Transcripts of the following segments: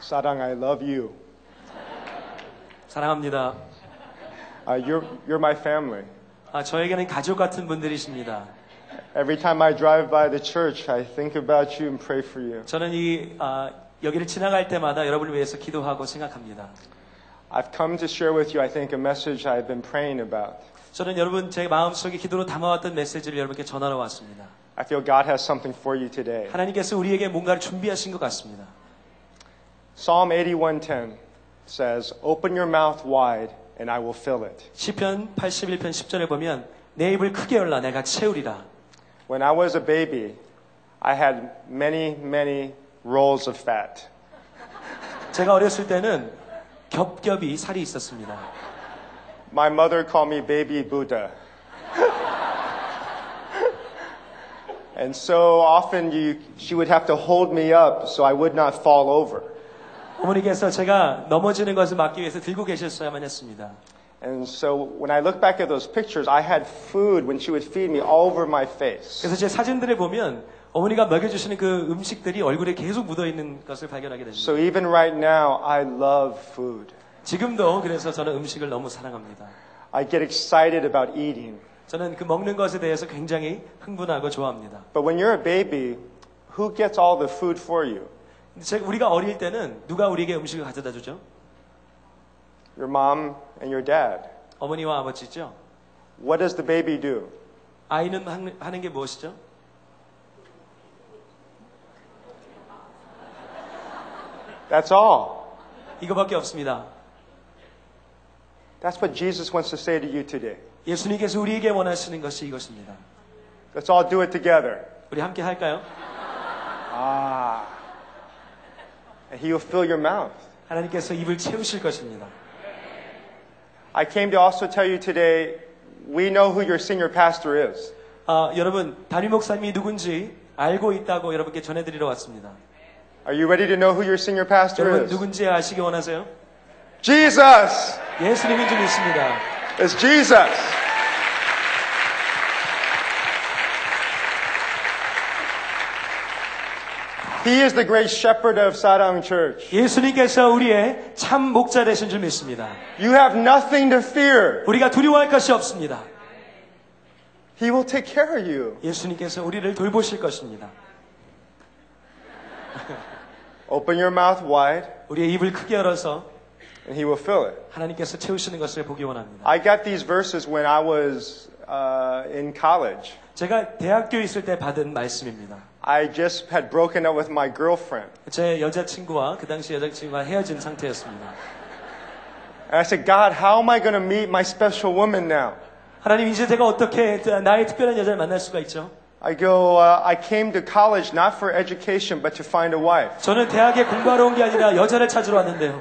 Sarang, I love you. 사랑합니다. Uh, you're, you're my family. 아, 저에게는 가족 같은 분들이십니다. Every time I drive by the church, I think about you and pray for you. 저는 이 아, 여기를 지나갈 때마다 여러분을 위해서 기도하고 생각합니다. I've come to share with you, I think, a message I've been praying about. 저는 여러분 제 마음속에 기도로 담아왔던 메시지를 여러분께 전하러 왔습니다. I feel God has something for you today. 하나님께서 우리에게 뭔가를 준비하신 것 같습니다. Psalm 81:10 says, "Open your mouth wide, and I will fill it." 시편 81편 10절에 보면 내 입을 크게 열라 내가 채우리라. When I was a baby, I had many, many rolls of fat. 제가 어렸을 때는 겹겹이 살이 있었습니다. My mother called me baby Buddha. and so often you, she would have to hold me up so I would not fall over. 어머니께서 제가 넘어지는 것을 막기 위해서 들고 계셨어야만 했습니다. And so when I look back at those pictures, I had food when she would feed me all over my face. 그래서 제 사진들을 보면 어머니가 먹여주시는 그 음식들이 얼굴에 계속 묻어 있는 것을 발견하게 됩니다. So even right now, I love food. 지금도 그래서 저는 음식을 너무 사랑합니다. I get excited about eating. 저는 그 먹는 것에 대해서 굉장히 흥분하고 좋아합니다. But when you're a baby, who gets all the food for you? 제가 우리가 어릴 때는 누가 우리에게 음식을 가져다 주죠? Your mom and your dad. 어머니와 아버지죠. What does the baby do? 아이는 하는- 게 무엇이죠? That's all. 이거밖에 없습니다. That's what Jesus wants to say to you today. 예수님께서 우리에게 원하시는 것이 이것입니다. Let's all do it together. 우리 함께 할까요? Ah. And he will fill your mouth. 하나님께서 입을 채우실 것입니다. I came to also tell you today, we know who your senior pastor is. 아, 여러분 담임 목사님이 누군지 알고 있다고 여러분께 전해드리러 왔습니다. Are you ready to know who your senior pastor 여러분 is? 누군지 아시기 원하세요? Jesus! 예수님인 줄 믿습니다. It's Jesus! He is the great shepherd of Sarang Church. 예수님께서 우리의 참 목자 되신 줄 믿습니다. You have nothing to fear. 우리가 두려워할 것이 없습니다. He will take care of you. 예수님께서 우리를 돌보실 것입니다. Open your mouth wide, 우리의 입을 크게 열어서 and He will fill it. 하나님께서 채우시는 것을 보기 원합니다. I got these verses when I was uh, in college. 제가 대학교에 있을 때 받은 말씀입니다. I just had broken up with my girlfriend. 제 여자친구와 그 당시 여자친구와 헤어진 상태였습니다. And I said, God, how am I going to meet my special woman now? 하나님 이제 제가 어떻게 나의 특별한 여자를 만날 수가 있죠? I go, uh, I came to college not for education, but to find a wife. 저는 대학에 공부하러 온 게 아니라 여자를 찾으러 왔는데요.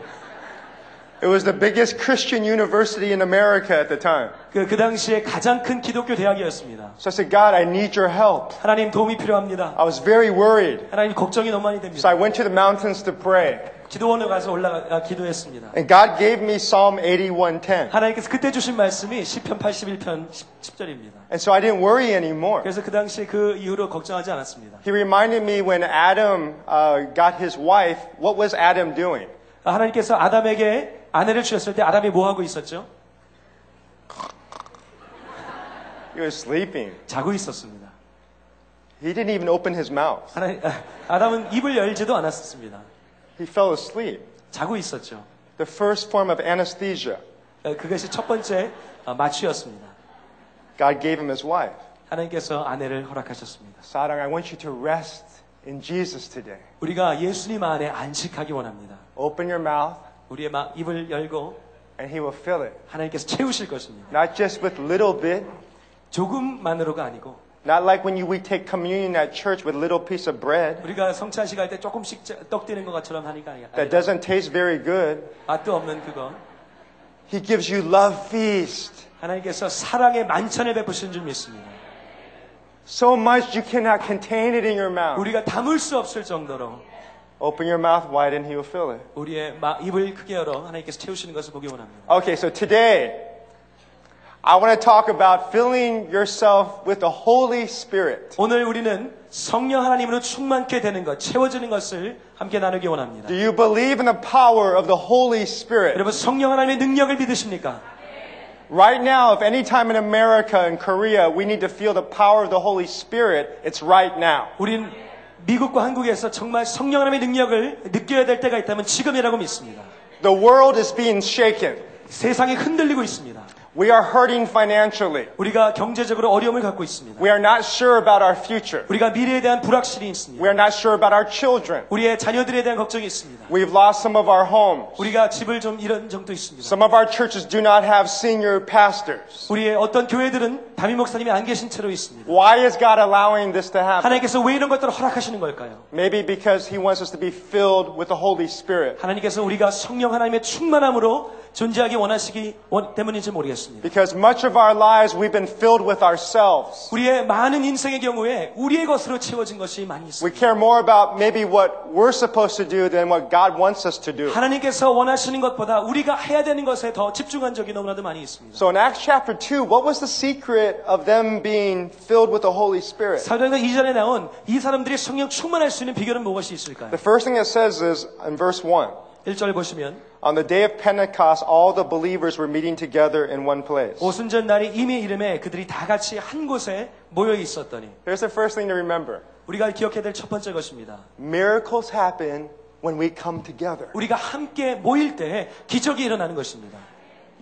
It was the biggest Christian university in America at the time. 그, 그 당시에 가장 큰 기독교 대학이었습니다. So I said, God, I need your help. 하나님 도움이 필요합니다. I was very worried. 하나님 걱정이 너무 많이 So 됩니다. I went to the mountains to pray. 기도원에 가서 올라가 아, 기도했습니다. And God gave me Psalm 81:10. 하나님께서 그때 주신 말씀이 시편 81편 10, 절입니다 And so I didn't worry anymore. 그래서 그 당시에 그 이후로 걱정하지 않았습니다. He reminded me when Adam uh, got his wife, what was Adam doing? 아, 하나님께서 아담에게 아내를 주셨을 때 아담이 뭐 하고 있었죠? He was sleeping. 자고 있었습니다. He didn't even open his mouth. 하나님, 아, 아담은 입을 열지도 않았습니다. He fell asleep. 자고 있었죠. The first form of anesthesia. 아, 그것이 첫 번째 아, 마취였습니다. God gave him his wife. 하나님께서 아내를 허락하셨습니다. Sarang, I want you to rest in Jesus today. 우리가 예수님 안에 안식하기 원합니다. Open your mouth 우리의 마- 입을 열고 and he will fill it. 하나님께서 채우실 것입니다. Not just with little bit, 조금만으로가 아니고 not like when you, we take communion at church with little piece of bread 우리가 성찬식 할때 조금씩 짜- 떡 띄는 것처럼 하니까 아니- that doesn't taste very good. 맛도 없는 그거 He gives you love feast. 하나님께서 사랑의 만찬을 베푸시는 줄 믿습니다. So much you cannot contain it in your mouth. 우리가 담을 수 없을 정도로 Open your mouth wide and he will fill it. 우리의 마- 입을 크게 열어 하나님께서 채우시는 것을 보기 원합니다. Okay, so today I want to talk about filling yourself with the Holy Spirit. 오늘 우리는 성령 하나님으로 충만케 되는 것, 채워지는 것을 함께 나누기 원합니다. Do you believe in the power of the Holy Spirit? 여러분 성령 하나님의 능력을 믿으십니까? Right now, if any time in America and Korea we need to feel the power of the Holy Spirit, it's right now. 우린 미국과 한국에서 정말 성령 하나님의 능력을 느껴야 될 때가 있다면 지금이라고 믿습니다. The world is being shaken. 세상이 흔들리고 있습니다. We are hurting financially. 우리가 경제적으로 어려움을 갖고 있습니다. We are not sure about our future. 우리가 미래에 대한 불확실이 있습니다. We are not sure about our children. 우리의 자녀들에 대한 걱정이 있습니다. We've lost some of our homes. 우리가 집을 좀 잃은 정도 있습니다. Some of our churches do not have senior pastors. 우리의 어떤 교회들은 담임 목사님이 안 계신 채로 있습니다. Why is God allowing this to happen? 하나님께서 왜 이런 것들을 허락하시는 걸까요? Maybe because He wants us to be filled with the Holy Spirit. 하나님께서 우리가 성령 하나님의 충만함으로 존재하기 원하시기 원- 때문인지 모르겠습니다. Because much of our lives we've been filled with ourselves. 우리의 많은 인생의 경우에 우리의 것으로 채워진 것이 많이 We 있습니다. care more about maybe what we're supposed to do than what God wants us to do. 하나님께서 원하시는 것보다 우리가 해야 되는 것에 더 집중한 적이 너무나도 많이 있습니다. So in Acts chapter 2, what was the secret of them being filled with the Holy Spirit? 사도행전 이전에 나온 이 사람들이 성령 충만할 수 있는 비결은 무엇이 있을까요? The first thing it says is in verse 1 1절 보시면 On the day of Pentecost, all the believers were meeting together in one place. 오순절 날이 이미 이름에 그들이 다 같이 한 곳에 모여 있었더니 Here's the first thing to remember 우리가 기억해야 될 첫 번째 것입니다. miracles happen when we come together. 우리가 함께 모일 때 기적이 일어나는 것입니다.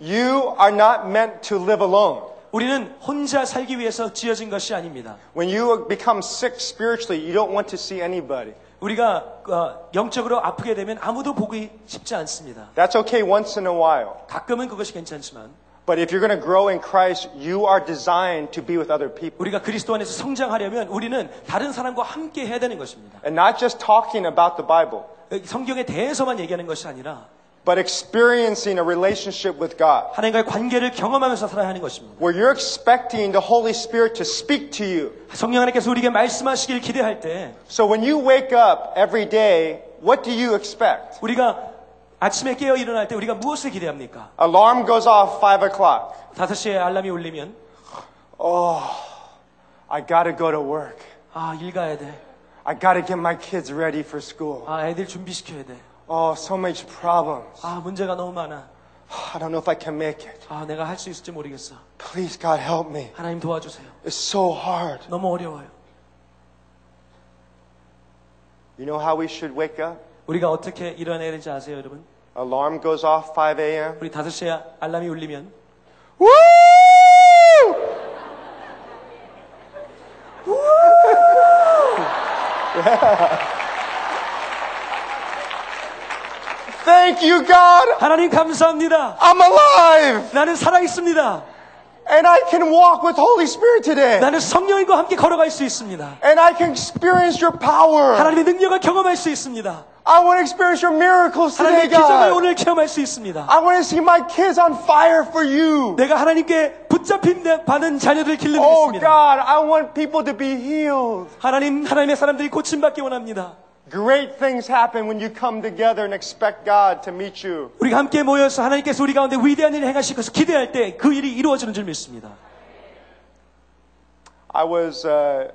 You are not meant to live alone. 우리는 혼자 살기 위해서 지어진 것이 아닙니다. When you become sick spiritually, you don't want to see anybody. 우리가 어, 영적으로 아프게 되면 아무도 보기 쉽지 않습니다. That's okay once in a while. 가끔은 그것이 괜찮지만 But if you're going to grow in Christ, you are designed to be with other people. 우리가 그리스도 안에서 성장하려면 우리는 다른 사람과 함께 해야 되는 것입니다. And not just talking about the Bible, 성경에 대해서만 얘기하는 것이 아니라 but experiencing a relationship with God. 하나님과의 관계를 경험하면서 살아야 하는 것입니다. Where you're expecting the Holy Spirit to speak to you. 성령 하나님께서 우리에게 말씀하시길 기대할 때 So when you wake up every day, what do you expect? 우리가 아침에 깨어 일어날 때 우리가 무엇을 기대합니까? Alarm goes off 5 o'clock. 5시에 알람이 울리면 I gotta go to work. 아, 일 가야 돼. I gotta get my kids ready for school. 아, 애들 준비시켜야 돼. Oh, so much problems. 아, 문제가 너무 많아. I don't know if I can make it. 아, 내가 할 수 있을지 모르겠어. Please, God, help me. 하나님 도와주세요. It's so hard. 너무 어려워요. You know how we should wake up? 우리가 어떻게 일어나야 되는지 아세요, 여러분? Alarm goes off 5 a.m. 우리 5시에 알람이 울리면 Woo! Thank you, God. 하나님 감사합니다. I'm alive. 나는 살아 있습니다. And I can walk with Holy Spirit today. 나는 성령과 함께 걸어갈 수 있습니다. And I can experience your power. 하나님의 능력을 경험할 수 있습니다. I want to experience your miracles today, 하나님의 기적을 God. 오늘 체험할 수 있습니다. I want to see my kids on fire for you. 내가 하나님께 붙잡힌 데 받은 자녀들을 Oh 길러드리겠습니다. God, I want people to be healed. 하나님, 하나님의 사람들이 고침받기 원합니다. Great things happen when you come together and expect God to meet you. 우리가 함께 모여서 하나님께서 우리 가운데 위대한 일을 행하실 것을 기대할 때 그 일이 이루어지는 줄 믿습니다. I was uh,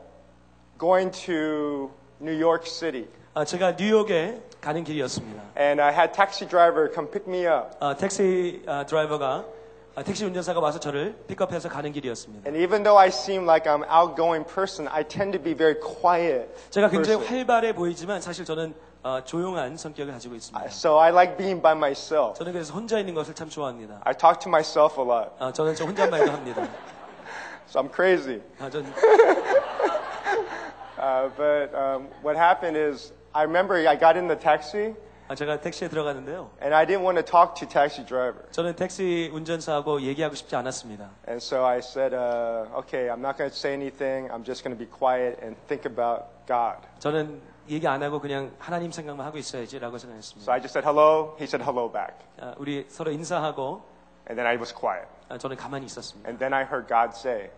going to New York City, 아, 제가 뉴욕에 가는 길이었습니다. and I had taxi driver come pick me up. 아, 택시 아, 드라이버가 아, 택시 운전사가 와서 저를 픽업해서 가는 길이었습니다. And even though I seem like I'm an outgoing person, I tend to be very quiet. 제가 굉장히 person. 활발해 보이지만 사실 저는 어, 조용한 성격을 가지고 있습니다. So I like being by myself. 저는 그래서 혼자 있는 것을 참 좋아합니다. I talk to myself a lot, 아, 저는 저 혼잣말도 합니다. so I'm crazy. 아, 전 Uh, but um, what happened is, I remember I got in the taxi, 아, 제가 택시에 들어가는데요. and I didn't want to talk to taxi driver. 저는 택시 운전사하고 얘기하고 싶지 않았습니다. And so I said, uh, okay, I'm not going to say anything. I'm just going to be quiet and think about God. 저는 얘기 안 하고 그냥 하나님 생각만 하고 있어야지라고 So 생각했습니다. I just said hello. He said hello back. 아, 우리 서로 인사하고 And then I was quiet. 아, 저는 가만히 있었습니다. And then I heard God say,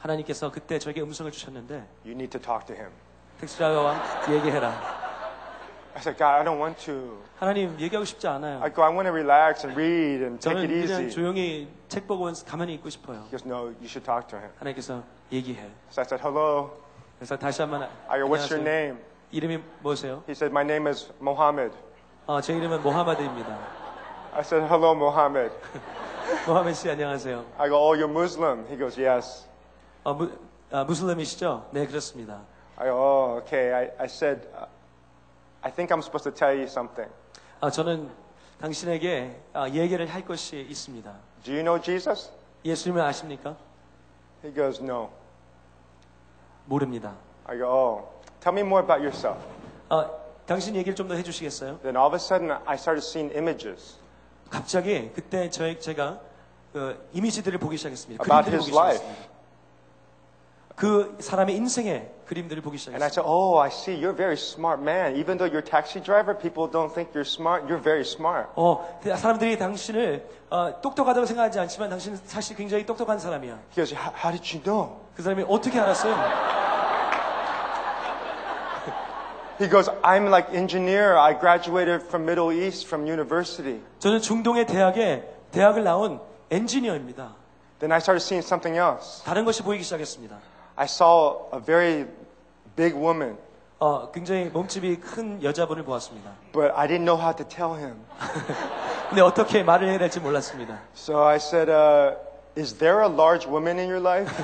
하나님께서 그때 저에게 음성을 주셨는데 you need to talk to him. 택시 드라이버와 얘기해라. I said, God, I don't want to. 하나님 얘기하고 싶지 않아요. I go, I want to relax and read and take 저는 it 그냥 easy. 조용히 책 보고 가만히 있고 싶어요. He goes, No, you should talk to him. 하나님께서 얘기해. So I said, Hello. 그래서 다시 한번 I go, What's your 안녕하세요. name? 이름이 뭐세요? He said, My name is Mohammed. 어, 제 이름은 모하마드입니다. I said, Hello, Mohammed. 모하메드 씨 안녕하세요. I go, Oh, you're Muslim. He goes, Yes. 어, 무, 아, 무슬림이시죠? 네, 그렇습니다. I go, Oh, okay. I, I said, uh, I think I'm supposed to tell you something. 아, 저는 당신에게 아, 얘기를 할 것이 있습니다. Do you know Jesus? 예수님을 아십니까? He goes, No. 모릅니다. I go, Oh, tell me more about yourself. 아, 당신 얘기를 좀 더 해주시겠어요? Then all of a sudden, I started seeing images 갑자기 그때 저, 제가 그 이미지들을 보기 시작했습니다. about 그림들을 his 보기 life. 시작했습니다. 그 사람의 인생의 그림들을 보기 And I said, Oh, I see. You're a very smart man. Even though you're a taxi driver, people don't think you're smart. You're very smart. 어, 그 사람들이 당신을 어, 똑똑하다고 생각하지 않지만 당신은 사실 굉장히 똑똑한 사람이야. He goes, How how did you know? 그 사람이 어떻게 알았어요? He goes, I'm like engineer. I graduated from Middle East from university. 저는 중동의 대학에 대학을 나온 엔지니어입니다. Then I started seeing something else. 다른 것이 보이기 시작했습니다. I saw a very big woman, 어, 굉장히 몸집이 큰 여자분을 보았습니다. but I didn't know how to tell him. 근데 어떻게 말을 해야 될지 몰랐습니다. So I said, uh, Is there a large woman in your life?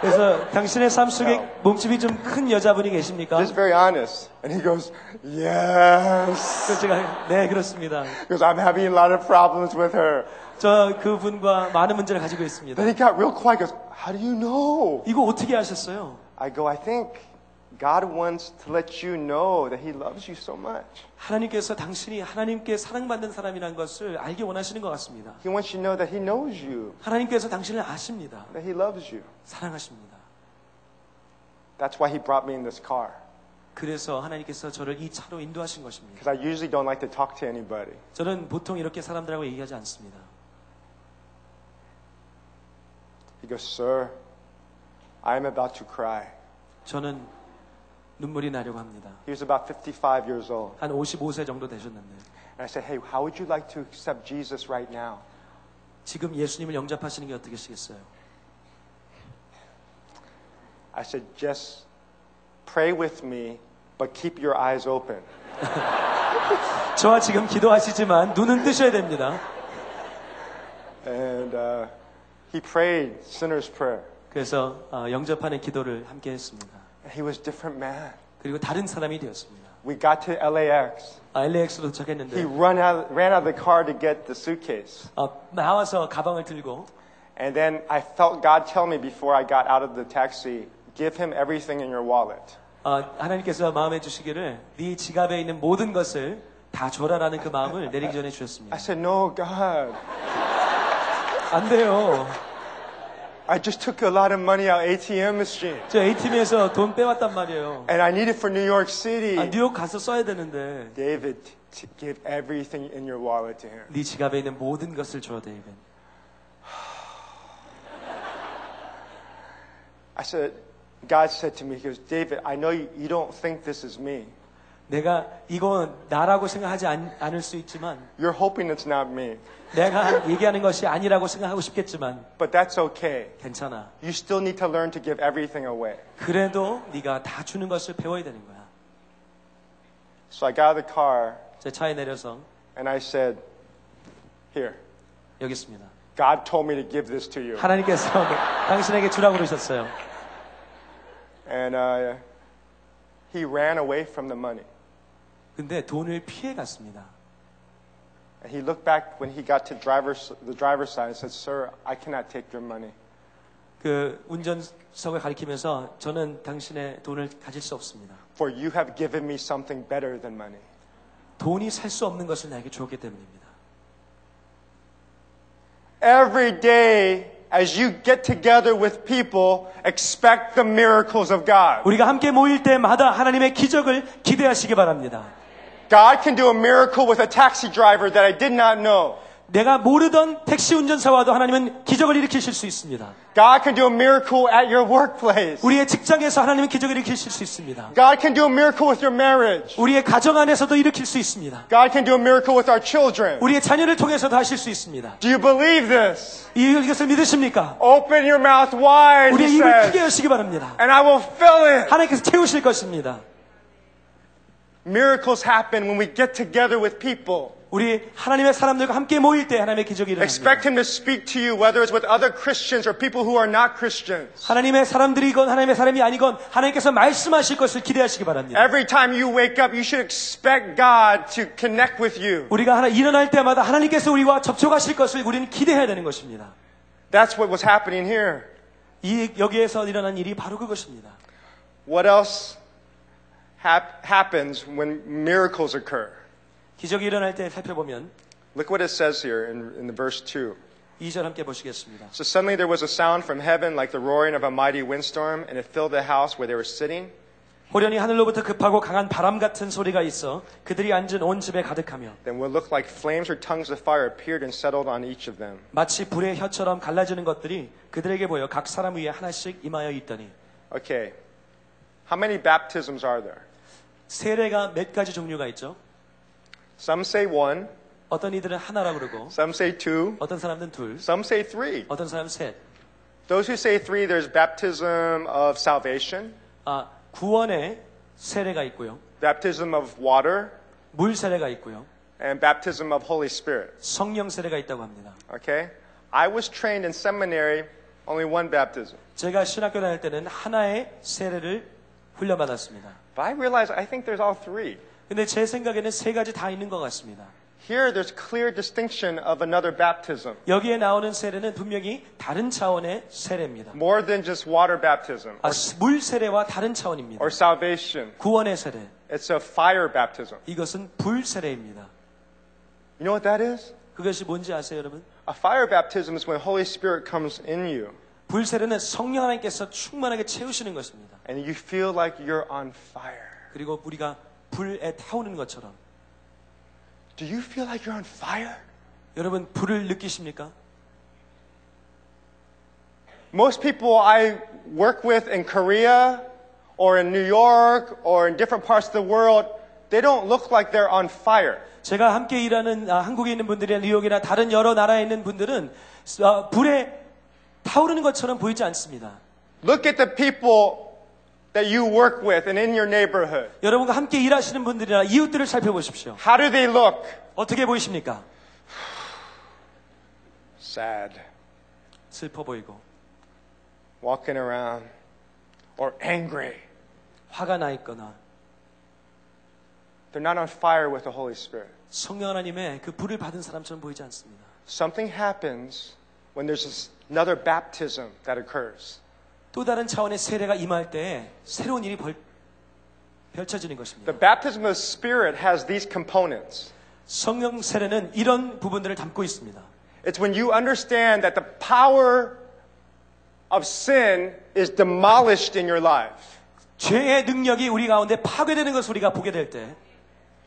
그래서 당신의 삶 속에 몸집이 좀 큰 여자분이 계십니까? Just very honest. And he goes, Yes. 그래서 제가 네 그렇습니다. Because I'm having a lot of problems with her. 저 그분과 많은 문제를 가지고 있습니다. Then he got real quiet. Goes, How do you know? 이거 어떻게 아셨어요? I go, I think God wants to let you know that He loves you so much. 하나님께서 당신이 하나님께 사랑받는 사람이라는 것을 알기 원하시는 것 같습니다. He wants you to know that He knows you, 하나님께서 당신을 아십니다. that He loves you. 사랑하십니다. That's why He brought me in this car. 그래서 하나님께서 저를 이 차로 인도하신 것입니다. Because I usually don't like to talk to anybody. 저는 보통 이렇게 사람들하고 얘기하지 않습니다. He goes, Sir, I'm about to cry. 저는 눈물이 나려고 합니다. He was about 55 years old. 한 55세 정도 되셨는데 And I said, Hey, how would you like to accept Jesus right now? 지금 예수님을 영접하시는 게 어떻겠어요? I said, Just pray with me, but keep your eyes open. 저와 지금 기도하시지만 눈은 뜨셔야 됩니다. And uh, he prayed sinner's prayer. 그래서 어, 영접하는 기도를 함께 했습니다. And he was a different man. 그리고 다른 사람이 되었습니다. We got to LAX. 아, LAX로 He 도착했는데 run out, ran out of the car to get the suitcase. 어, 나와서 가방을 들고 And then I felt God tell me before I got out of the taxi, give him everything in your wallet. 어, 하나님께서 마음에 주시기를 네 지갑에 있는 모든 것을 다 줘라라는 그 마음을 내리기 전에 I 주셨습니다. said, No, God. 안 돼요. I just took a lot of money out ATM machine. 저 ATM에서 돈 빼왔단 말이에요. And I need it for New York 아, City. 뉴욕 가서 써야 되는데 David, t- give everything in your wallet to him. 네 지갑에 있는 모든 것을 줘, 데이빈. I said, God said to me, He goes, David, I know you, you don't think this is me. 내가 이건 나라고 생각하지 않, 않을 수 있지만 You're hoping it's not me. 내가 얘기하는 것이 아니라고 생각하고 싶겠지만 But that's okay. 괜찮아. You still need to learn to give everything away. 그래도 네가 다 주는 것을 배워야 되는 거야. So I got out of the car 제 차에 내려서 and I said, Here, 여기 있습니다. God told me to give this to you. 하나님께서 당신에게 주라고 그러셨어요. And uh, he ran away from the money. 근데 돈을 피해 갔습니다. And he looked back when he got to driver's, the driver's side and said, Sir, I cannot take your money. 그 운전석을 가리키면서 저는 당신의 돈을 가질 수 없습니다. For you have given me something better than money. 돈이 살 수 없는 것을 나에게 주었기 때문입니다. Every day, as you get together with people, expect the miracles of God. 우리가 함께 모일 때마다 하나님의 기적을 기대하시기 바랍니다. God can do a miracle with a taxi driver that I did not know. 내가 모르던 택시 운전사와도 하나님은 기적을 일으키실 수 있습니다. God can do a miracle at your workplace. 우리의 직장에서 하나님은 기적을 일으키실 수 있습니다. God can do a miracle with your marriage. 우리의 가정 안에서도 일으킬 수 있습니다. God can do a miracle with our children. 우리의 자녀를 통해서도 하실 수 있습니다. Do you believe this? 이- 이것을 믿으십니까? Open your mouth wide, he 우리의 입을 크게 says, 여시기 바랍니다. and I will fill it. 하나님께서 채우실 것입니다. Miracles happen when we get together with people. 우리 하나님의 사람들과 함께 모일 때 하나님의 기적이 일어납니다. Expect him to speak to you, whether it's with other Christians or people who are not Christians. 하나님의 사람들이건 하나님의 사람이 아니건 하나님께서 말씀하실 것을 기대하시기 바랍니다. Every time you wake up, you should expect God to connect with you. 우리가 하나 일어날 때마다 하나님께서 우리와 접촉하실 것을 우리는 기대해야 되는 것입니다. That's what was happening here. 이 여기에서 일어난 일이 바로 그것입니다. What else hap- happens when miracles occur? 기적이 일어날 때 살펴보면 Look what it says here in, in the verse 2. 2절 함께 보시겠습니다. So suddenly there was a sound from heaven like the roaring of a mighty windstorm, and it filled the house where they were sitting. 호련히 하늘로부터 급하고 강한 바람 같은 소리가 있어 그들이 앉은 온 집에 가득하며 Then what looked like flames or tongues of fire appeared and settled on each of them. 마치 불의 혀처럼 갈라지는 것들이 그들에게 보여 각 사람 위에 하나씩 임하여 있더니 Okay. How many baptisms are there? 세례가 몇 가지 종류가 있죠. Some say one, 어떤 이들은 하나라 그러고 some say two, 어떤 사람들은 둘, some say three. 어떤 사람은 셋. Those who say three, there's baptism of salvation, 아, 구원의 세례가 있고요. baptism of water, 물 세례가 있고요. and baptism of Holy Spirit. 성령 세례가 있다고 합니다. Okay? I was trained in seminary, only one baptism. 제가 신학교 다닐 때는 하나의 세례를 훈련받았습니다. But I realized I think there's all three. 근데 제 생각에는 세 가지 다 있는 것 같습니다. Here, there's clear distinction of another baptism, 여기에 나오는 세례는 분명히 다른 차원의 세례입니다. more than just water baptism 아, 물 세례와 다른 차원입니다. or salvation. 구원의 세례. It's a fire baptism. 이것은 불 세례입니다. You know what that is? 그것이 뭔지 아세요, 여러분? A fire baptism is when Holy Spirit comes in you 불 세례는 성령 하나님께서 충만하게 채우시는 것입니다. and you feel like you're on fire. 그리고 우리가 불에 타오르는 것처럼 Do you feel like you're on fire? 여러분 불을 느끼십니까? Most people I work with in Korea or in New York or in different parts of the world, they don't look like they're on fire. 제가 함께 일하는 아, 한국에 있는 분들이나 뉴욕이나 다른 여러 나라에 있는 분들은 아, 불에 타오르는 것처럼 보이지 않습니다. Look at the people that you work with and in your neighborhood. 여러분과 함께 일하시는 분들이나 이웃들을 살펴보십시오. How do they look? 어떻게 보이십니까? Sad, 슬퍼 보이고 walking around, or angry. 화가 나 있거나 They're not on fire with the Holy Spirit. 성령 하나님의 그 불을 받은 사람처럼 보이지 않습니다. Something happens when there's this- another baptism that occurs. 또 다른 차원의 세례가 임할 때 새로운 일이 벌, 펼쳐지는 것입니다. The baptism of the Spirit has these components. 성령 세례는 이런 부분들을 담고 있습니다. It's when you understand that the power of sin is demolished in your life. 죄의 능력이 우리 가운데 파괴되는 것을 우리가 보게 될 때,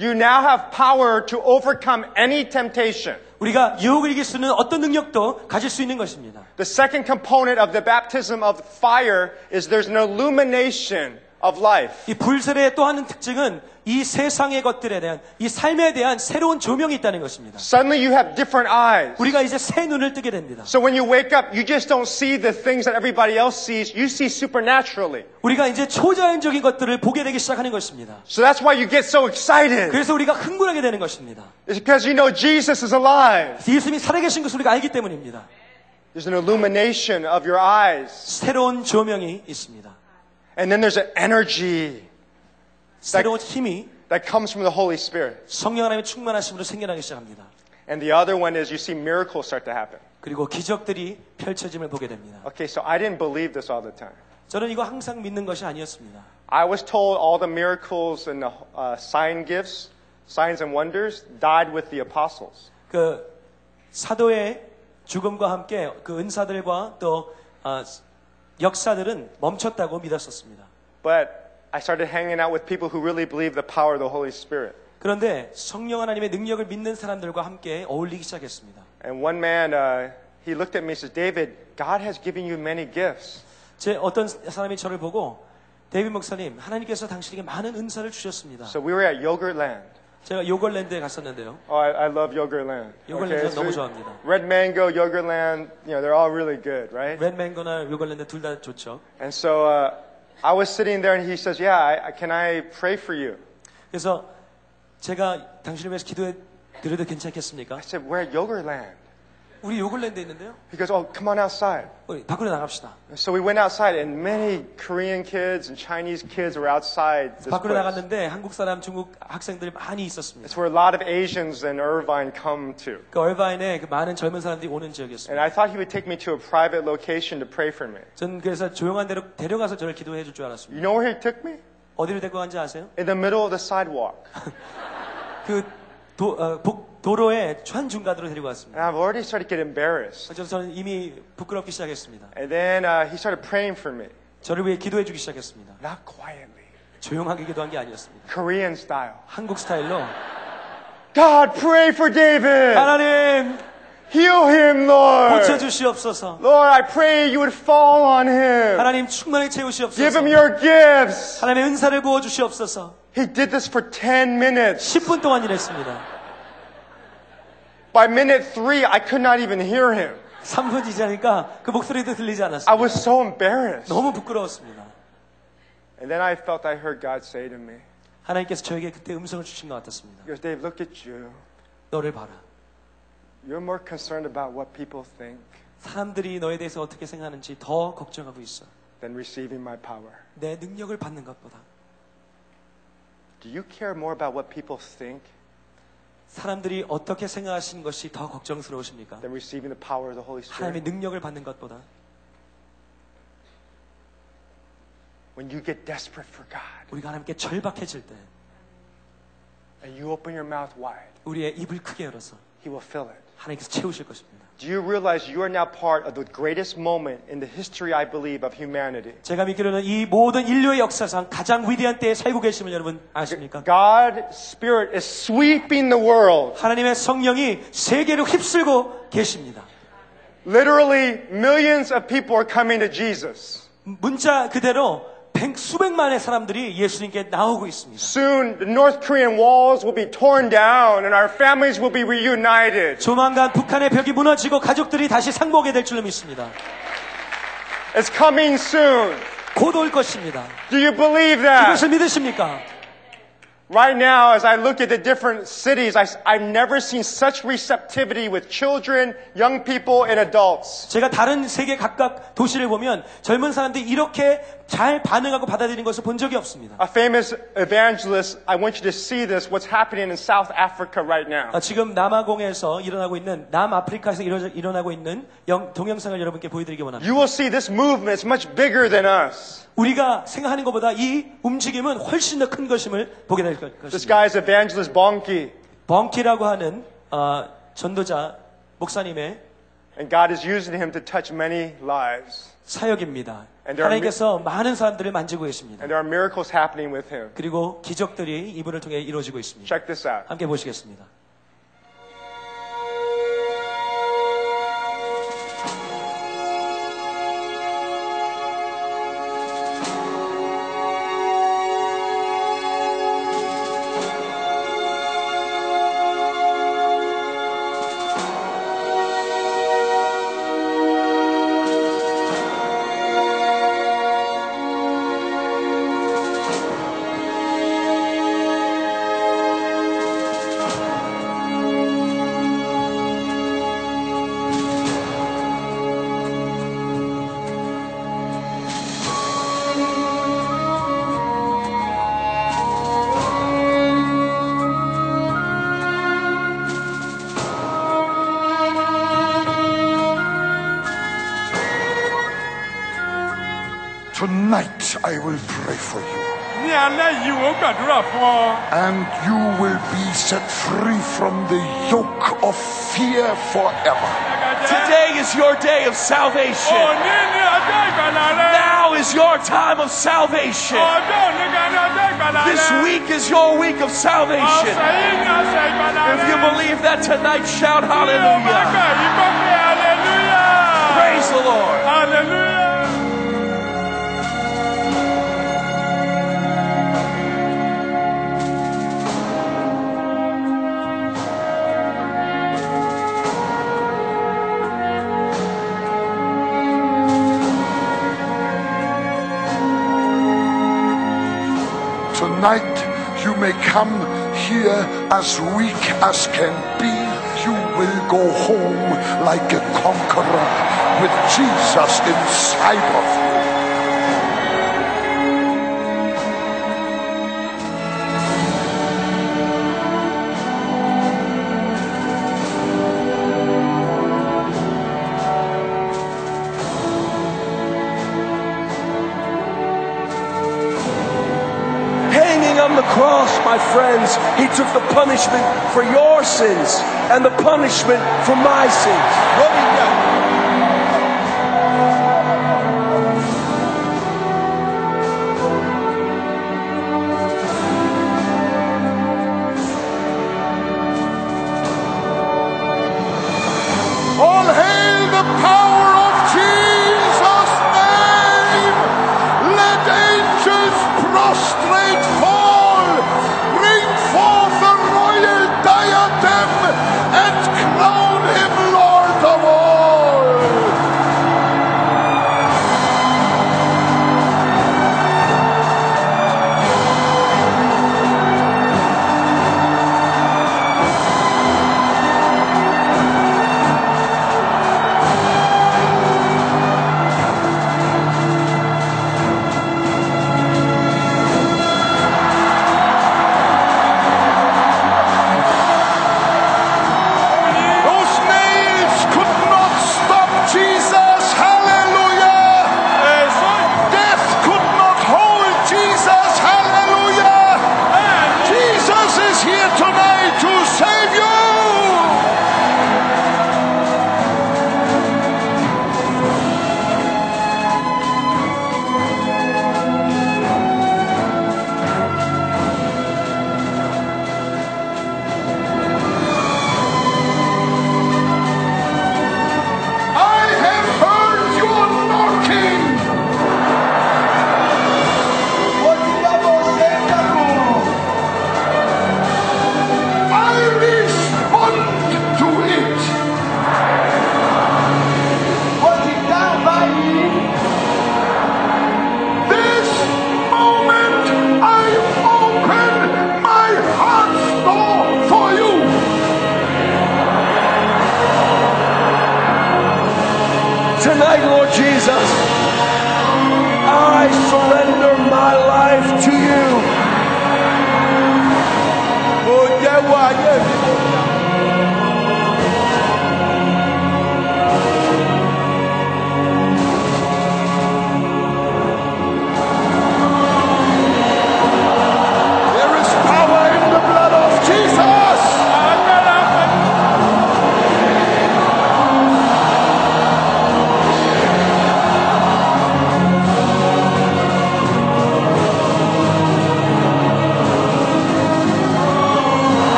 You now have power to overcome any temptation. 우리가 유혹을 이길 수 있는 어떤 능력도 가질 수 있는 것입니다. The second component of the baptism of fire is there's an illumination of life. 이 불세례의 또 하는 특징은 이 세상의 것들에 대한, 이 삶에 대한 새로운 조명이 있다는 것입니다. Suddenly you have different eyes. 우리가 이제 새 눈을 뜨게 됩니다. So when you wake up, you just don't see the things that everybody else sees. You see supernaturally. 우리가 이제 초자연적인 것들을 보게 되기 시작하는 것입니다. So that's why you get so excited. 그래서 우리가 흥분하게 되는 것입니다. It's because you know Jesus is alive. 예수님이 살아계신 것을 우리가 알기 때문입니다. There's an illumination of your eyes. 새로운 조명이 있습니다. And then there's an energy 새로운 힘이 that comes from the Holy Spirit. 성령 하나님의 충만하심으로 생겨나기 시작합니다. And the other one is you see miracles start to happen. 그리고 기적들이 펼쳐짐을 보게 됩니다. Okay, so I didn't believe this all the time. 저는 이거 항상 믿는 것이 아니었습니다. I was told all the miracles and the uh, sign gifts, signs and wonders died with the apostles. 그 사도의 죽음과 함께 그 은사들과 또 아, 역사들은 멈췄다고 믿었었습니다. But I started hanging out with people who really believe the power of the Holy Spirit. 그런데 성령 하나님의 능력을 믿는 사람들과 함께 어울리기 시작했습니다. And one man, uh, he looked at me and says, David, God has given you many gifts. 제 어떤 사람이 저를 보고 데이비 목사님, 하나님께서 당신에게 많은 은사를 주셨습니다. So we were at Yogurtland. 제가 요걸랜드에 갔었는데요. Oh, I, I love Yogurtland. Yogurtland so 너무 we- 좋아합니다. Red Mango, Yogurtland, you know, they're all really good, right? red맹거나 요걸랜드 둘 다 좋죠. And so uh, I was sitting there and he says, Yeah, I, I- can I pray for you? 그래서 제가 당신을 위해서 기도해 드려도 괜찮겠습니까? I said, We're at Yogurtland. 우리 요걸랜드에 있는데요. He goes, Oh, come on outside. 우리 밖으로 나갑시다. So we went outside, and many Korean kids and Chinese kids were outside this 밖으로 place. 나갔는데 한국 사람, 중국 학생들이 많이 있었습니다. It's where a lot of Asians in Irvine come to. 그 얼바인에 그 많은 젊은 사람들이 오는 지역이었습니다. And I thought he would take me to a private location to pray for me. 전 그래서 조용한 데로 데려가서 저를 기도해 줄 줄 알았습니다. You know where he took me? 어디로 데리고 간지 아세요? In the middle of the sidewalk. 그 도, 어, 복- 도로의 한 중간으로 데리고 왔습니다. And I've already started to get embarrassed. 그래서 저는 이미 부끄럽기 시작했습니다. And then uh, he started praying for me. 저를 위해 기도해 주기 시작했습니다. Not quietly. 조용하게 기도한 게 아니었습니다. Korean style. 한국 스타일로 God, pray for David. 하나님 Heal him, Lord. 고쳐 주시옵소서. Lord, I pray you would fall on him. 하나님 충만히 Give 채우시옵소서. him your gifts. 하나님의 은사를 부어 주시옵소서. He did this for 10 minutes. 10분 동안 일했습니다. By minute three, I could not even hear him. 3분 지나니까 그 목소리도 들리지 I 않았습니다. was so embarrassed. 너무 부끄러웠습니다. And then I felt I heard God say to me, 하나님께서 저에게 그때 음성을 주신 것 같았습니다. He goes, Dave, look at you. 너를 봐라. You're more concerned about what people think 사람들이 너에 대해서 어떻게 생각하는지 더 걱정하고 있어. than receiving my power. 내 능력을 받는 것보다 Do you care more about what people think 사람들이 어떻게 생각하시는 것이 더 걱정스러우십니까? than receiving the power of the Holy 하나님의 Spirit? 능력을 받는 것보다 When you get desperate for God 우리가 하나님께 절박해질 때 and you open your mouth wide, 우리의 입을 크게 열어서 He will fill it. 하나님께서 채우실 것입니다. Do you realize you are now part of the greatest moment in the history, I believe, of humanity? 제가 믿기로는 이 모든 인류의 역사상 가장 위대한 때에 살고 계심을 여러분 아십니까? God's Spirit is sweeping the world. 하나님의 성령이 세계를 휩쓸고 계십니다. Literally, millions of people are coming to Jesus. 문자 그대로 백, 수백만의 사람들이 예수님께 나오고 있습니다. Soon, the North Korean walls will be torn down and our families will be reunited. 조만간 북한의 벽이 무너지고 가족들이 다시 상복하게 될 줄로 믿습니다. It's coming soon. 곧 올 것입니다. Do you believe that? 이것을 믿으십니까? Right now, as I look at the different cities, I, have never seen such receptivity with children, young people, and adults. 제가 다른 세계 각각 도시를 보면 젊은 사람들이 이렇게 잘 반응하고 받아들이는 것을 본 적이 없습니다. A famous evangelist, I want you to see this, what's happening in South Africa right now. 아, 지금 남아공에서 일어나고 있는 남아프리카에서 일어, 일어나고 있는 영- 동영상을 여러분께 보여드리기 원합니다. You will see this movement is much bigger than us. 우리가 생각하는 것보다 이 움직임은 훨씬 더 큰 것임을 보게 될 것- This 것입니다. guy is evangelist Bonki, 벙키라고 하는 어, 전도자 목사님의 and God is using him to touch many lives. 사역입니다. And there are 하나님께서 많은 사람들을 만지고 계십니다. And there are miracles happening with him. 그리고 기적들이 이분을 통해 이루어지고 있습니다. Check this out. 함께 보시겠습니다. For you. ní alẹ́ yìí wọ́n gbàdúrà fún ọ. And you will be set free from the yoke of fear forever. Today is your day of salvation. òní ní ọjọ́ ìgbàlà rẹ. Now is your time of salvation. ọjọ́ òní kan ní ọjọ́ This week is your week of salvation. If you believe that tonight, shout hallelujah. Praise the Lord. Hallelujah. Tonight you may come here as weak as can be. You will go home like a conqueror with Jesus inside of you. Friends, he took the punishment for your sins and the punishment for my sins.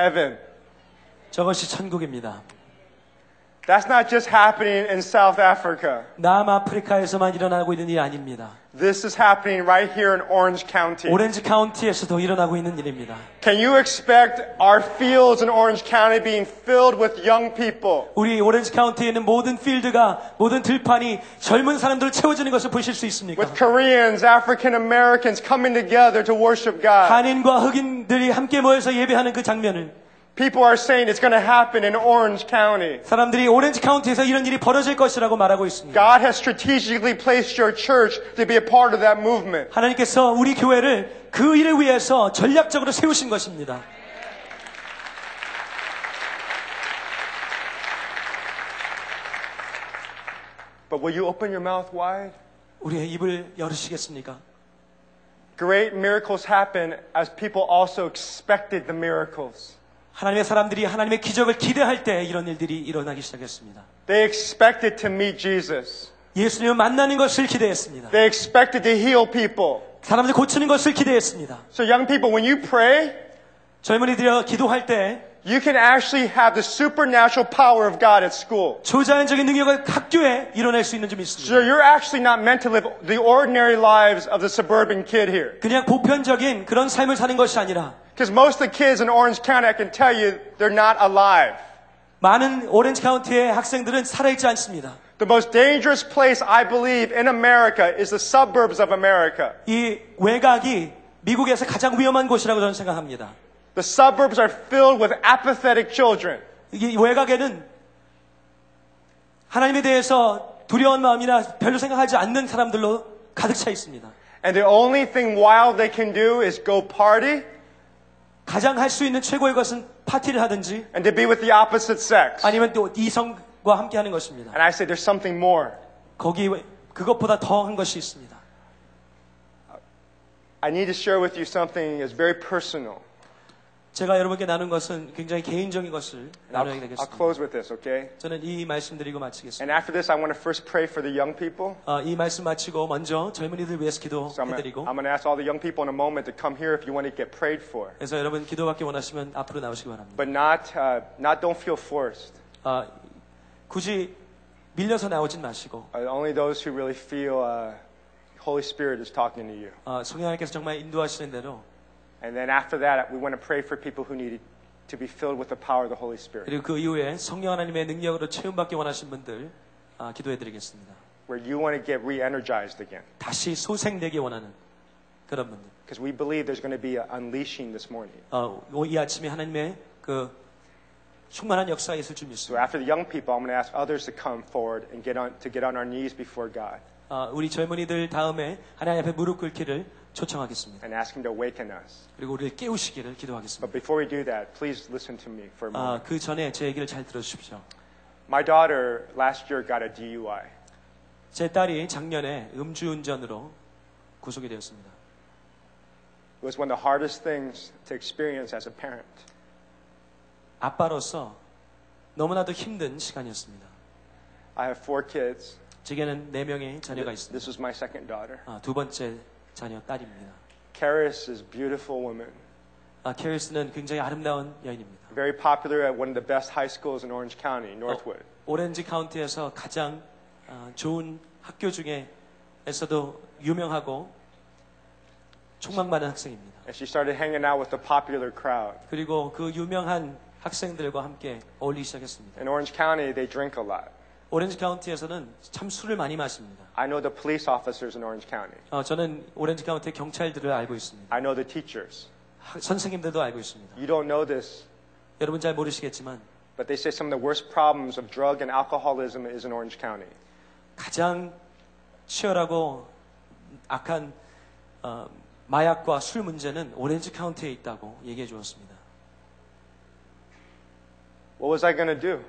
Heaven. 저것이 천국입니다. That's not just happening in South Africa. 남아프리카에서만 일어나고 있는 일이 아닙니다. This is happening right here in Orange County. 오렌지 카운티에서도 일어나고 있는 일입니다. Can you expect our fields in Orange County being filled with young people? 우리 오렌지 카운티에 있는 모든 필드가 모든 들판이 젊은 사람들로 채워지는 것을 보실 수 있습니까? With Koreans, African Americans coming together to worship God. 한인과 흑인들이 함께 모여서 예배하는 그 장면을 People are saying it's going to happen in Orange County. 사람들이 오렌지 카운티에서 이런 일이 벌어질 것이라고 말하고 있습니다. God has strategically placed your church to be a part of that movement. 하나님께서 우리 교회를 그 일을 위해서 전략적으로 세우신 것입니다. But will you open your mouth wide? 우리의 입을 열으시겠습니까? Great miracles happen as people also expected the miracles. 하나님의 사람들이 하나님의 기적을 기대할 때 이런 일들이 일어나기 시작했습니다. They expected to meet Jesus. 예수님을 만나는 것을 기대했습니다. They expected to heal people. 사람들 고치는 것을 기대했습니다. So young people, when you pray, 젊은이들이 기도할 때 you can actually have the supernatural power of God at school. 초자연적인 능력을 학교에 일어날 수 있는 점이 So 있습니다. you're actually not meant to live the ordinary lives of the suburban kid here. 그냥 보편적인 그런 삶을 사는 것이 아니라 Because most of the kids in Orange County, I can tell you, they're not alive. 많은 오렌지 카운티의 학생들은 살아있지 않습니다. The most dangerous place, I believe, in America is the suburbs of America. 이 외곽이 미국에서 가장 위험한 곳이라고 저는 생각합니다. The suburbs are filled with apathetic children. 이 외곽에는 하나님에 대해서 두려운 마음이나 별로 생각하지 않는 사람들로 가득 차 있습니다. And the only thing wild they can do is go party 가장 할 수 있는 최고의 것은 파티를 하든지 and to be with the opposite sex. 아니면 또 이성과 함께 하는 것입니다. And I say there's something more. 거기 그것보다 더한 것이 있습니다. I need to share with you something that's very personal. 제가 여러분께 나눈 것은 굉장히 개인적인 것을 나누게 되겠습니다. close with this, okay? 저는 이 말씀 드리고 마치겠습니다. And after this, I want to first pray for the young people. 어, 이 말씀 마치고 먼저 젊은이들 위해서 So I'm 기도해드리고 going to ask all the young people in a moment to come here if you want to get prayed for. 그래서 여러분 기도받기 원하시면 앞으로 나오시기 바랍니다. But not, uh, not don't feel forced. 아, 굳이 밀려서 나오진 마시고 Uh, only those who really feel uh, Holy Spirit is talking to you. 어, 성령 하나님께서 정말 인도하시는 대로 And then after that, we want to pray for people who need to be filled with the power of the Holy Spirit. 그리고 그 이후에 성령 하나님의 능력으로 체험받기 원하신 분들 아, 기도해드리겠습니다. Where you want to get re-energized again. 다시 소생되기 원하는 그런 분들. Because we believe there's going to be an unleashing this morning. 어, 이 아침에 하나님의 그 충만한 역사가 있을 줄 So 믿습니다. after the young people, I'm going to ask others to come forward and get on, to get on our knees before God 어, 우리 젊은이들 다음에 하나님 앞에 무릎 꿇기를 초청하겠습니다. and ask Him to awaken us. 그리고 우리를 깨우시기를 기도하겠습니다. But before we do that, please listen to me for a moment. 아, 그 전에 제 얘기를 잘 들어주십시오. My daughter last year got a DUI. 제 딸이 작년에 음주운전으로 구속이 되었습니다. It was one of the hardest things to experience as a parent. 아빠로서 너무나도 힘든 시간이었습니다. I have four kids. 제게는 네 명의 자녀가 있습니다. This was my second daughter. 아, 두 번째 자녀 딸입니다. Karis is a beautiful woman, 아, 캐리스는 굉장히 아름다운 여인입니다. very popular at one of the best high schools in Orange County, Northwood. 오렌지 카운티에서 가장 아, 좋은 학교 중에서도 유명하고 촉망 많은 학생입니다. And she started hanging out with the popular crowd. 그리고 그 유명한 학생들과 함께 어울리기 시작했습니다. In Orange County, they drink a lot. 오렌지 카운티에서는 참 술을 많이 마십니다. I know the police officers in Orange County. 어, 저는 오렌지 카운티 경찰들을 알고 있습니다. I know the teachers. 하- 선생님들도 알고 있습니다. You don't know this, 여러분 잘 모르시겠지만 but they say some of the worst problems of drug and alcoholism is in Orange County. 가장 치열하고 악한 어, 마약과 술 문제는 오렌지 카운티에 있다고 얘기해 주었습니다. What was I going to do?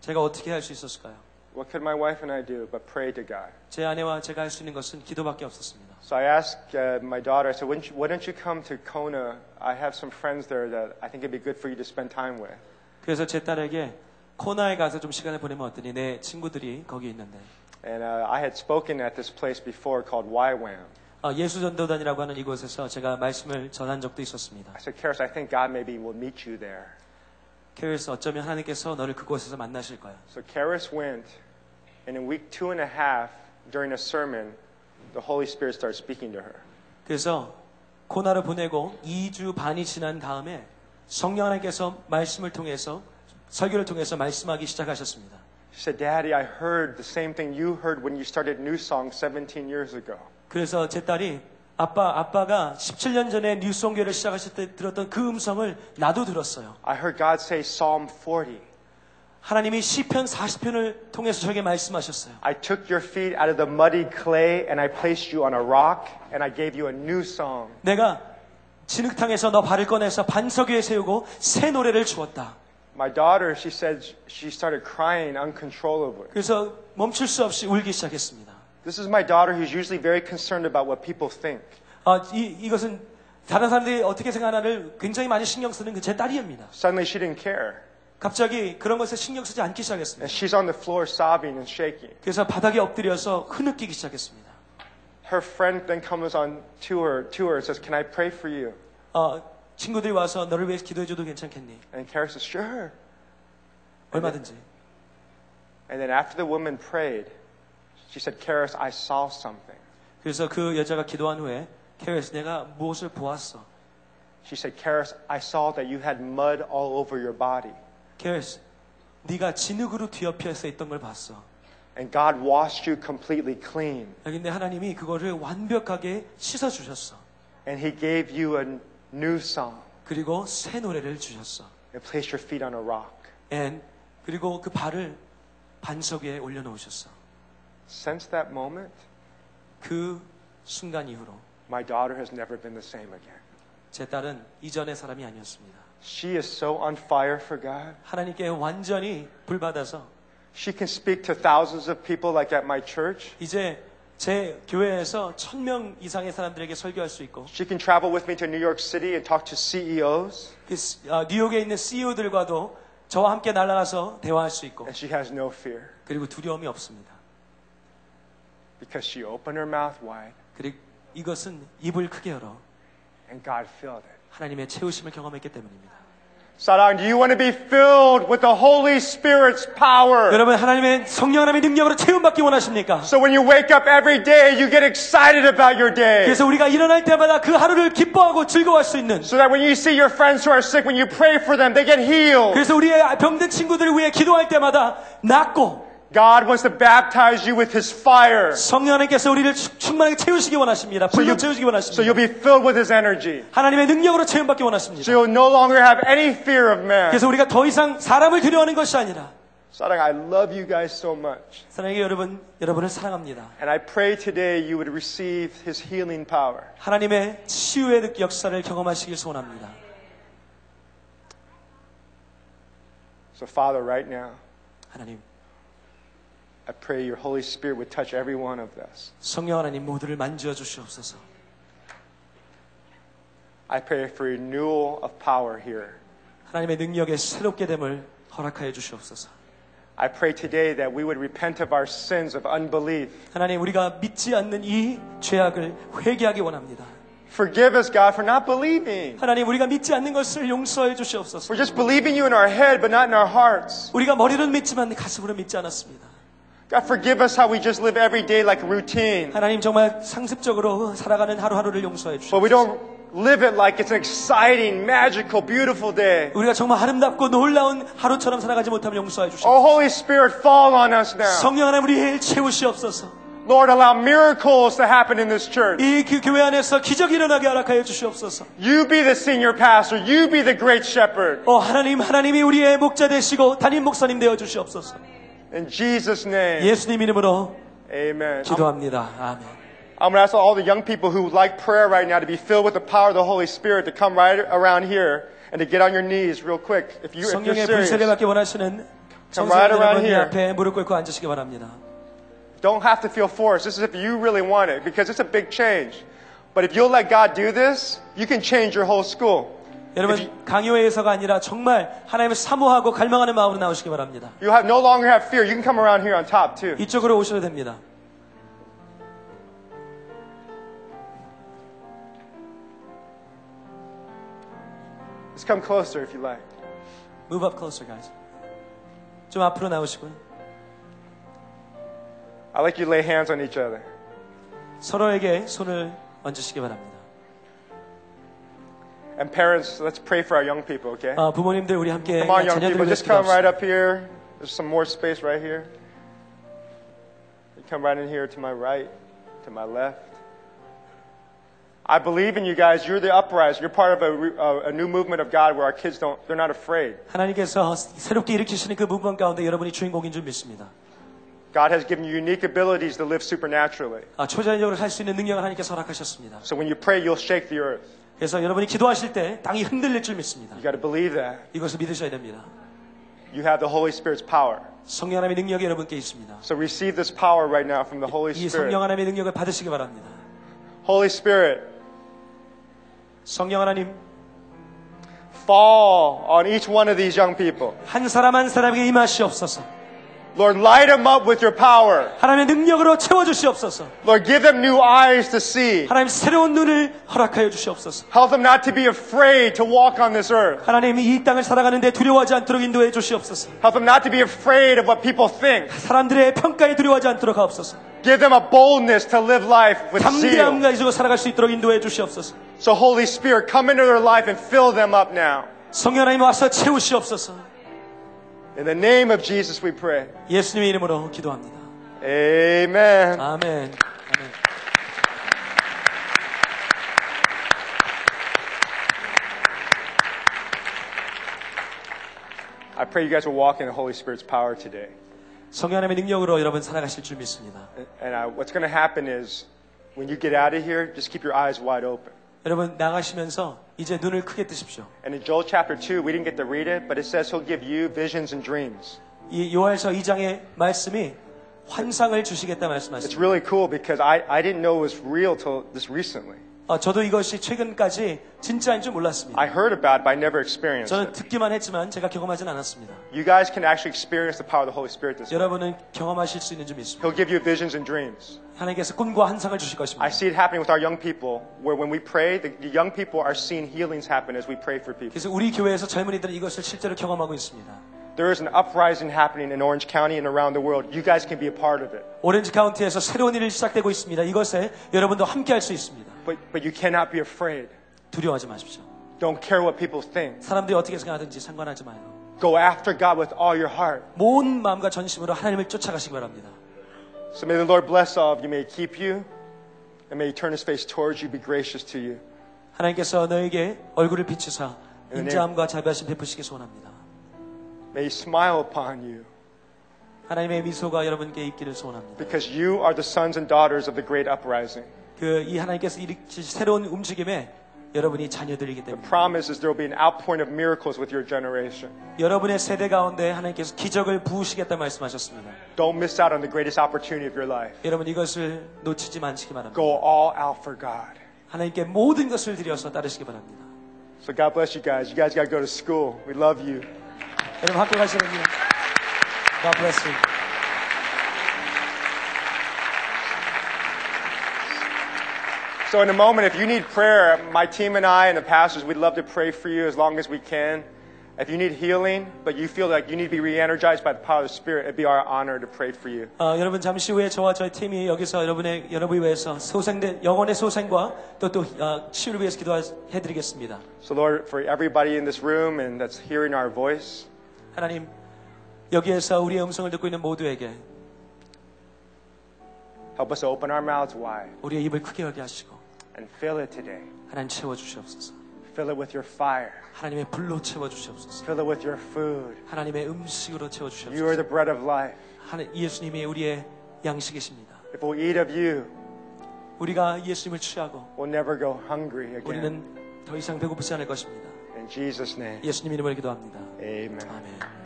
제가 어떻게 할 수 있었을까요? What could my wife and I do but pray to God? 제 아내와 제가 할 수 있는 것은 기도밖에 없었습니다. So I asked uh, my daughter, I said, why don't, you, why don't you come to Kona? I have some friends there that I think it'd be good for you to spend time with. 그래서 제 딸에게 코나에 가서 좀 시간을 보내면 어떠니? 내 친구들이 거기 있는데 And uh, I had spoken at this place before called YWAM. 어, 예수전도단이라고 하는 이곳에서 제가 말씀을 전한 적도 있었습니다. I said, Karis, I think God maybe will meet you there. 캐리스 어쩌면 하나님께서 너를 그곳에서 만나실 거야. So Karis went, and in week two and a half, during a sermon, the Holy Spirit started speaking to her. 그래서 코나를 보내고 2주 반이 지난 다음에 성령 하나님께서 말씀을 통해서 설교를 통해서 말씀하기 시작하셨습니다. She said, Daddy, I heard the same thing you heard when you started New Song 17 years ago. 그래서 제 딸이 아빠 아빠가 17년 전에 뉴송교를 시작하실 때 들었던 그 음성을 나도 들었어요. I heard God say Psalm 40. 하나님이 시편 40편을 통해서 저에게 말씀하셨어요. I took your feet out of the muddy clay and I placed you on a rock and I gave you a new song. 내가 진흙탕에서 너 발을 꺼내서 반석 위에 세우고 새 노래를 주었다. My daughter, she said she started crying uncontrollably. 그래서 멈출 수 없이 울기 시작했습니다. This is my daughter who's usually very concerned about what people think. 어, 이, 이것은 다른 사람들이 어떻게 생각하나를 굉장히 많이 신경 쓰는 제 딸이입니다. Suddenly she didn't care. 갑자기 그런 것에 신경 쓰지 않기 시작했습니다. And she's on the floor sobbing and shaking. 그래서 바닥에 엎드려서 흐느끼기 시작했습니다. Her friend then comes on to her, to her and says, "Can I pray for you?" 어, 친구들이 와서 너를 위해서 기도해줘도 괜찮겠니? And Karis says, "Sure." 얼마든지. And then, and then after the woman prayed. she said, Karis, I saw something. 그래서 그 여자가 기도한 후에 캐리스 내가 무엇을 보았어? She said, Karis, I saw that you had mud all over your body. 캐리스 네가 진흙으로 뒤엎여서 있던 걸 봤어. And God washed you completely clean. 근데 하나님이 그거를 완벽하게 씻어 주셨어. And He gave you a new song 그리고 새 노래를 주셨어. and placed your feet on a rock. And 그리고 그 발을 반석 위에 올려놓으셨어. Since that moment, 그 순간 이후로 my daughter has never been the same again. 제 딸은 이전의 사람이 아니었습니다. She is so on fire for God. 하나님께 완전히 불받아서 She can speak to thousands of people like at my church. 이제 제 교회에서 천 명 이상의 사람들에게 설교할 수 있고 She can travel with me to New York City and talk to CEOs. 그 시- 어, 뉴욕에 있는 CEO들과도 저와 함께 날아가서 대화할 수 있고 And she has no fear 그리고 두려움이 없습니다. because she opened her mouth wide 그리고 이것은 입을 크게 열어 and God filled it. 하나님의 채우심을 경험했기 때문입니다. Sarang, do you want to be filled with the Holy Spirit's power? 여러분 하나님의 성령 하나님의 능력으로 채움받기 원하십니까? So when you wake up every day, you get excited about your day. 그래서 우리가 일어날 때마다 그 하루를 기뻐하고 즐거워할 수 있는 So that when you see your friends who are sick, when you pray for them, they get healed. 그래서 우리의 병든 친구들을 위해 기도할 때마다 낫고 God wants to baptize you with His fire. 성령 하나님께서 우리를 충- 충만하게 채우시기 원하십니다. So, 불로 you, 채우시기 so 원하십니다. you'll be filled with His energy. 하나님의 능력으로 채움받기 원하십니다. So you'll no longer have any fear of man. 그래서 우리가 더 이상 사람을 두려워하는 것이 아니라 Sarang, I love you guys so much. 사랑의 여러분, 여러분을 사랑합니다. And I pray today you would receive His healing power. 하나님의 치유의 능- 역사를 경험하시길 소원합니다. So, Father, right now, 하나님, I pray your Holy Spirit would touch every one of us. 성령 하나님 모두를 만지어 주시옵소서. I pray for renewal of power here. 하나님의 능력의 새롭게 됨을 허락하여 주시옵소서. I pray today that we would repent of our sins of unbelief. 하나님, 우리가 믿지 않는 이 죄악을 회개하기 원합니다. Forgive us, God, for not believing. 하나님, 우리가 믿지 않는 것을 용서해 주시옵소서. We're just believing you in our head, but not in our hearts. 우리가 머리로는 믿지만 가슴으로 믿지 않았습니다. God, forgive us how we just live every day like routine, 하나님 정말 상습적으로 살아가는 하루하루를 용서해 but we 주시옵소서. don't live it like it's an exciting, magical, beautiful day. 우리가 정말 아름답고 놀라운 하루처럼 살아가지 못하면 용서해 주시옵소서. Oh, Holy Spirit, fall on us now. 성령 하나님 우리를 채우시옵소서. Lord, allow miracles to happen in this church. 이그 교회 안에서 기적이 일어나게 허락하여 주시옵소서. You be the senior pastor. You be the great shepherd. 어 하나님 하나님이 우리의 목자 되시고 담임 목사님 되어 주시옵소서. In Jesus' name, 예수님 이름으로 amen. I'm, 기도합니다. 아멘. I'm going to ask all the young people who like prayer right now to be filled with the power of the Holy Spirit to come right around here and to get on your knees real quick. If, you, if you're 성령의 불세례 serious, 받기 원하시는 Come right 청소년 around 여러분 이 here. 앞에 무릎 꿇고 앉으시기 바랍니다. don't have to feel forced. This is if you really want it because it's a big change. But if you'll let God do this, you can change your whole school. 여러분 강요회에서가 아니라 정말 하나님을 사모하고 갈망하는 마음으로 나오시기 바랍니다. You have no longer have fear. You can come around here on top too. 이쪽으로 오셔도 됩니다. Just come closer if you like. Move up closer, guys. 좀 앞으로 나오시고요. I like you to lay hands on each other. 서로에게 손을 얹으시기 바랍니다. And parents, let's pray for our young people, okay? 아, 부모님들 우리 함께 Come on, young 자녀들을 people, 위해서 just come right 기도합시다. up here. There's some more space right here. You come right in here to my right, to my left. I believe in you guys. You're the uprising. You're part of a, re- a, a new movement of God where our kids don't, they're not afraid. 하나님께서 새롭게 일으키시는 그 부분 가운데 여러분이 주인공인 줄 믿습니다. God has given you unique abilities to live supernaturally. 아, 초자연적으로 살 수 있는 능력을 하나님께서 허락하셨습니다. So when you pray, you'll shake the earth. 그래서 여러분이 기도하실 때 땅이 흔들릴 줄 믿습니다. You got to believe that. 이것을 믿으셔야 됩니다. You have the Holy Spirit's power. 성령 하나님의 능력이 여러분께 있습니다. So receive this power right now from the Holy 이 Spirit. 성령 하나님의 능력을 받으시기 바랍니다. Holy Spirit, 성령 하나님 fall on each one of these young people. 한 사람 한 사람에게 임하시옵소서. Lord, light them up with your power. 하나님의 능력으로 채워주시옵소서. Lord, give them new eyes to see. 하나님 새로운 눈을 허락하여 주시옵소서. Help them not to be afraid to walk on this earth. 하나님 이 땅을 살아가는데 두려워하지 않도록 인도해 주시옵소서. Help them not to be afraid of what people think. 사람들의 평가에 두려워하지 않도록 하옵소서. Give them a boldness to live life with 담대함 zeal. 가지고 살아갈 수 있도록 인도해 주시옵소서. So Holy Spirit, come into their life and fill them up now. 성령 하나님 와서 채우시옵소서. In the name of Jesus we pray. 예수님의 이름으로 기도합니다. Amen. 아멘. 아멘. I pray you guys will walk in the Holy Spirit's power today. 성령 하나님의 능력으로 여러분 살아가실 줄 믿습니다. And I, what's going to happen is when you get out of here, just keep your eyes wide open. 여러분 나가시면서 이제 눈을 크게 뜨십시오. And in Joel chapter 2, we didn't get to read it, but it says he'll give you visions and dreams. 이 요한서 2장의 말씀이 환상을 주시겠다 It's 말씀하십니다. really cool because I, I didn't know it was real till this recently. 어, 저도 이것이 최근까지 진짜인 줄 몰랐습니다. I heard about it, but I never experienced 저는 it. 듣기만 했지만 제가 경험하진 않았습니다. You guys can actually experience the power of the Holy Spirit this way. 여러분은 경험하실 수 있는 줄 믿습니다. He'll give you visions and dreams. 하나님께서 꿈과 환상을 주실 I 것입니다. see it happening with our young people, where when we pray, the, the young people are seeing healings happen as we pray for people. 그래서 우리 교회에서 젊은이들은 이것을 실제로 경험하고 있습니다. There is an uprising happening in Orange County and around the world. You guys can be a part of it. 오렌지 카운티에서 새로운 일이 시작되고 있습니다. 이것에 여러분도 함께 할 수 있습니다. But, but you cannot be afraid. 두려워하지 마십시오. Don't care what people think. 사람들이 어떻게 생각하든지 상관하지 마요. Go after God with all your heart. 모든 마음과 전심으로 하나님을 쫓아가시기 바랍니다. So may the Lord bless all of you. May He keep you, and may He turn His face towards you, be gracious to you. 하나님께서 너에게 얼굴을 비추사 네. 인자함과 자비하심 베푸시기 소원합니다. May He smile upon you, 하나님의 미소가 여러분께 있기를 소원합니다. because you are the sons and daughters of the great uprising. 그 이 하나님께서 일으키신 새로운 움직임에 여러분이 자녀들이기 The 때문에 promise is there will be an outpouring of miracles with your generation. 여러분의 세대 가운데 하나님께서 기적을 부으시겠다 말씀하셨습니다. Don't miss out on the greatest opportunity of your life. 여러분 이것을 놓치지 마시기 바랍니다. Go all out for God. 하나님께 모든 것을 드려서 따르시기 바랍니다. So God bless you guys. You guys got to go to school. We love you. 여러분 학교 가시는요. God bless you. So in a moment, if you need prayer, my team and I and the pastors, we'd love to pray for you as long as we can. If you need healing, but you feel like you need to be re-energized by the power of the Spirit, it'd be our honor to pray for you. 어, 여러분 잠시 후에 저와 저희 팀이 여기서 여러분의 여러분을 위해서 소생된 영혼의 소생과 또 또 어, 치유를 위해서 기도해드리겠습니다. So Lord, for everybody in this room and that's hearing our voice, 하나님 여기에서 우리의 음성을 듣고 있는 모두에게 help us to open our mouths wide 우리의 입을 크게 열게 하시고 and fill it today. 하나님 채워 주시옵소서. Fill it with your fire. 하나님의 불로 채워 주시옵소서. Fill it with your food. 하나님의 음식으로 채워 You 주시옵소서. are the bread of life. 하나님 예수님이 우리의 양식이십니다. If we'll eat of you, 우리가 예수님을 취하고 we'll never go hungry again. 우리는 더 이상 배고프지 않을 것입니다. In Jesus' name, 예수님 이름으로 기도합니다. amen. 아멘.